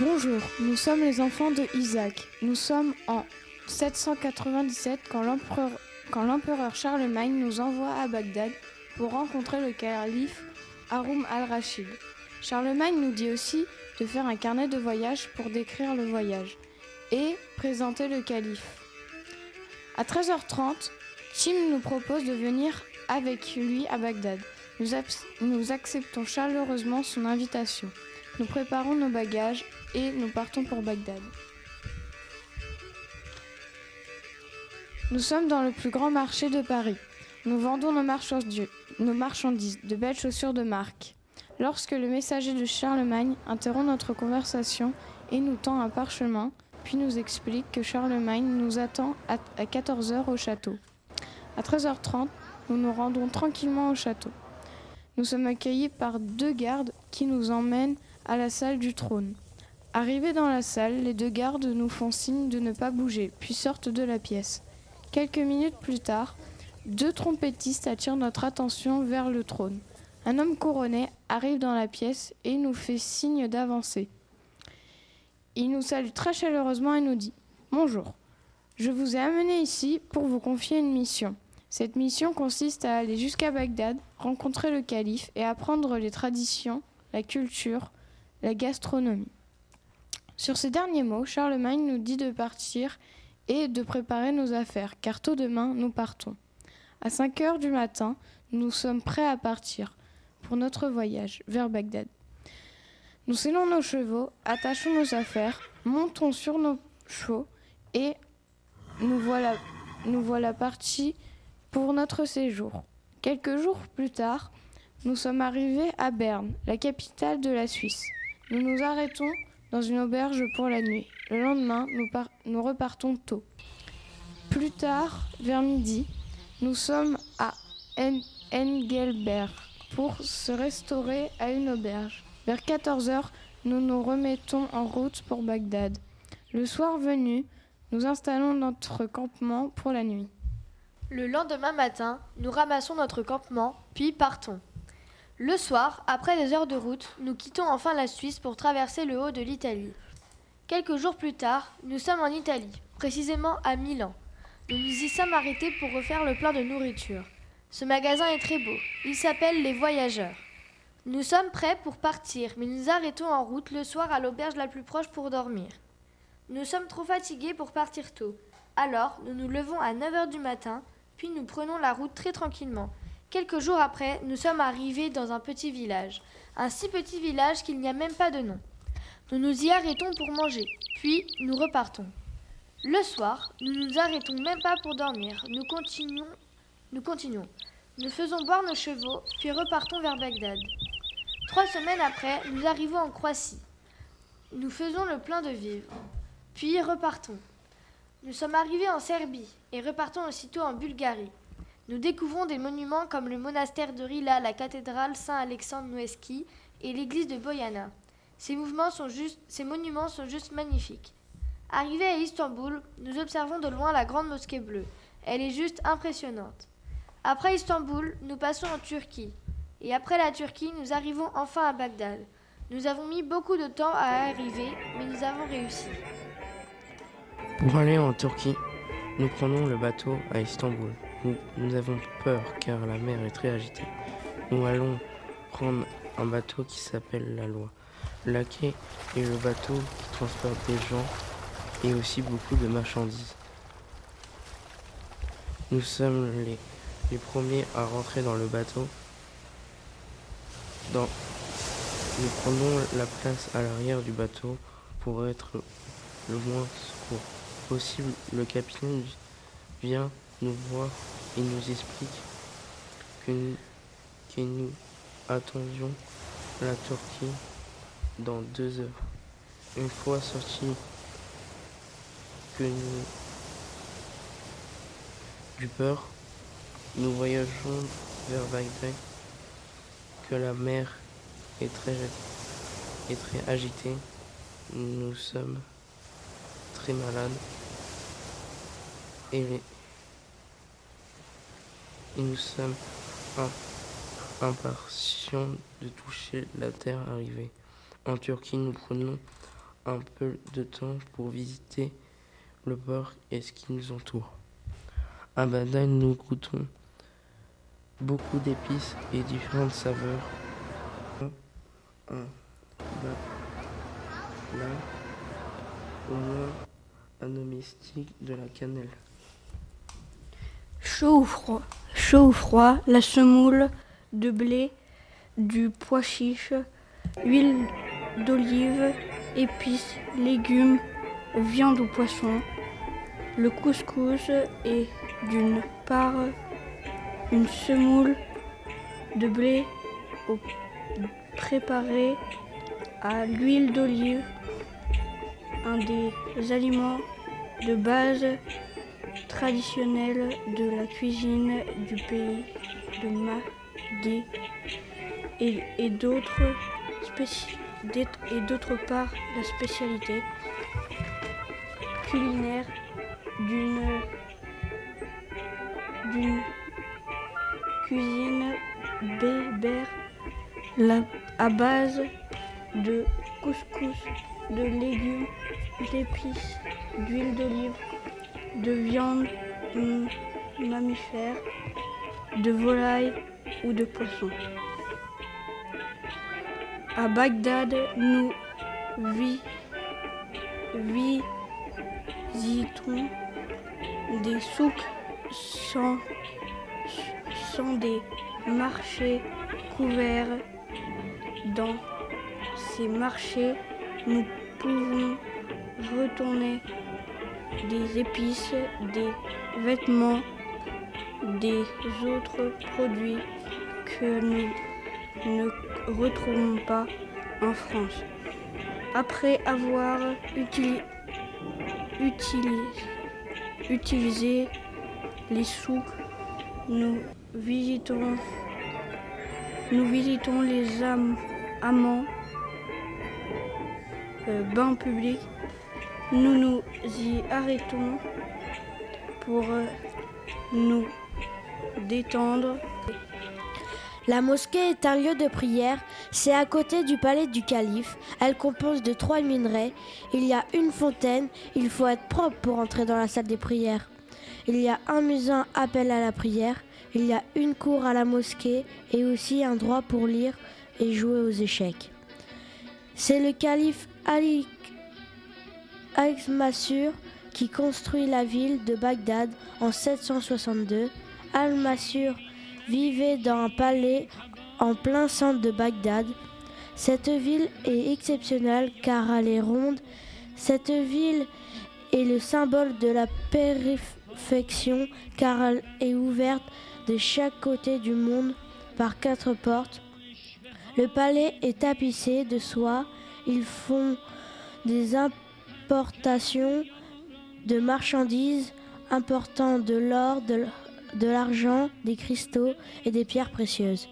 Bonjour, nous sommes les enfants de Isaac. Nous sommes en 797 quand l'empereur, Charlemagne nous envoie à Bagdad pour rencontrer le calife Haroun al-Rachid. Charlemagne nous dit aussi de faire un carnet de voyage pour décrire le voyage et présenter le calife. À 13h30, Tim nous propose de venir avec lui à Bagdad. Nous acceptons chaleureusement son invitation. Nous préparons nos bagages et nous partons pour Bagdad. Nous sommes dans le plus grand marché de Paris. Nous vendons nos marchandises, de belles chaussures de marque. Lorsque le messager de Charlemagne interrompt notre conversation et nous tend un parchemin, puis nous explique que Charlemagne nous attend à 14h au château. À 13h30, nous nous rendons tranquillement au château. Nous sommes accueillis par deux gardes qui nous emmènent à la salle du trône. Arrivés dans la salle, les deux gardes nous font signe de ne pas bouger, puis sortent de la pièce. Quelques minutes plus tard, deux trompettistes attirent notre attention vers le trône. Un homme couronné arrive dans la pièce et nous fait signe d'avancer. Il nous salue très chaleureusement et nous dit Bonjour, je vous ai amené ici pour vous confier une mission. Cette mission consiste à aller jusqu'à Bagdad, rencontrer le calife et apprendre les traditions, la culture, la gastronomie. Sur ces derniers mots, Charlemagne nous dit de partir et de préparer nos affaires, car tôt demain, nous partons. À 5 heures du matin, nous sommes prêts à partir pour notre voyage vers Bagdad. Nous sellons nos chevaux, attachons nos affaires, montons sur nos chevaux et nous voilà, nous voilà partis pour notre séjour. Quelques jours plus tard, nous sommes arrivés à Berne, la capitale de la Suisse. Nous nous arrêtons dans une auberge pour la nuit. Le lendemain, nous, par- nous repartons tôt. Plus tard, vers midi, nous sommes à En- Engelberg pour se restaurer à une auberge. Vers 14 heures, nous nous remettons en route pour Bagdad. Le soir venu, nous installons notre campement pour la nuit. Le lendemain matin, nous ramassons notre campement, puis partons. Le soir, après des heures de route, nous quittons enfin la Suisse pour traverser le haut de l'Italie. Quelques jours plus tard, nous sommes en Italie, précisément à Milan. Nous nous y sommes arrêtés pour refaire le plein de nourriture. Ce magasin est très beau. Il s'appelle Les Voyageurs. Nous sommes prêts pour partir, mais nous arrêtons en route le soir à l'auberge la plus proche pour dormir. Nous sommes trop fatigués pour partir tôt. Alors, nous nous levons à 9 heures du matin, puis nous prenons la route très tranquillement. Quelques jours après, nous sommes arrivés dans un petit village. Un si petit village qu'il n'y a même pas de nom. Nous nous y arrêtons pour manger, puis nous repartons. Le soir, nous nous arrêtons même pas pour dormir. Nous continuons, nous continuons. Nous faisons boire nos chevaux, puis repartons vers Bagdad. Trois semaines après, nous arrivons en Croatie. Nous faisons le plein de vivres, puis repartons. Nous sommes arrivés en Serbie et repartons aussitôt en Bulgarie. Nous découvrons des monuments comme le monastère de Rila, la cathédrale Saint-Alexandre Nevski et l'église de Boyana. Ces monuments sont juste magnifiques. Arrivés à Istanbul, nous observons de loin la grande mosquée bleue. Elle est juste impressionnante. Après Istanbul, nous passons en Turquie. Et après la Turquie, nous arrivons enfin à Bagdad. Nous avons mis beaucoup de temps à arriver, mais nous avons réussi. Pour aller en Turquie, nous prenons le bateau à Istanbul. Nous, nous avons peur car la mer est très agitée. Nous allons prendre un bateau qui s'appelle la Loi. La quai est le bateau qui transporte des gens et aussi beaucoup de marchandises. Nous sommes les, les premiers à rentrer dans le bateau. Dans- nous prenons la place à l'arrière du bateau pour être le moins secours possible. Le capitaine vient nous voir et nous explique que nous, attendions la Turquie dans deux heures. Une fois sortis que nous du peur, nous voyageons vers Bagdad, que la mer est très agitée. Nous sommes très malades et, nous sommes im- impatients de toucher la terre arrivée. En Turquie, nous prenons un peu de temps pour visiter le port et ce qui nous entoure. À Bagdad, nous goûtons beaucoup d'épices et différentes saveurs. Un là, au moins un domestique de la cannelle. Chaud ou froid? Chaud froid, la semoule de blé, du pois chiche, huile d'olive, épices, légumes, viande ou poisson. Le couscous est d'une part une semoule de blé préparée à l'huile d'olive, un des aliments de base traditionnels de la cuisine du pays de Mahdi et, et d'autre part la spécialité culinaire d'une cuisine berbère à base de couscous, de légumes, d'épices, d'huile d'olive, de viande mammifère, de volaille ou de poisson. À Bagdad, nous visitons des souks sans des marchés couverts dans ces marchés, nous pouvons retourner des épices, des vêtements, des autres produits que nous ne retrouvons pas en France. Après avoir utilisé les souks, nous visitons, les amants euh, bain public, nous nous y arrêtons pour euh, nous détendre. La mosquée est un lieu de prière, c'est à côté du palais du calife. Elle compose de trois minarets. Il y a une fontaine, il faut être propre pour entrer dans la salle des prières. Il y a un musin appel à la prière, il y a une cour à la mosquée et aussi un droit pour lire et jouer aux échecs. C'est le calife Ali Al-Mansur qui construit la ville de Bagdad en 762. Al-Mansur vivait dans un palais en plein centre de Bagdad. Cette ville est exceptionnelle car elle est ronde. Cette ville est le symbole de la perfection car elle est ouverte de chaque côté du monde par quatre portes. Le palais est tapissé de soie. Ils font des importations de marchandises important de l'or, de l'argent, des cristaux et des pierres précieuses.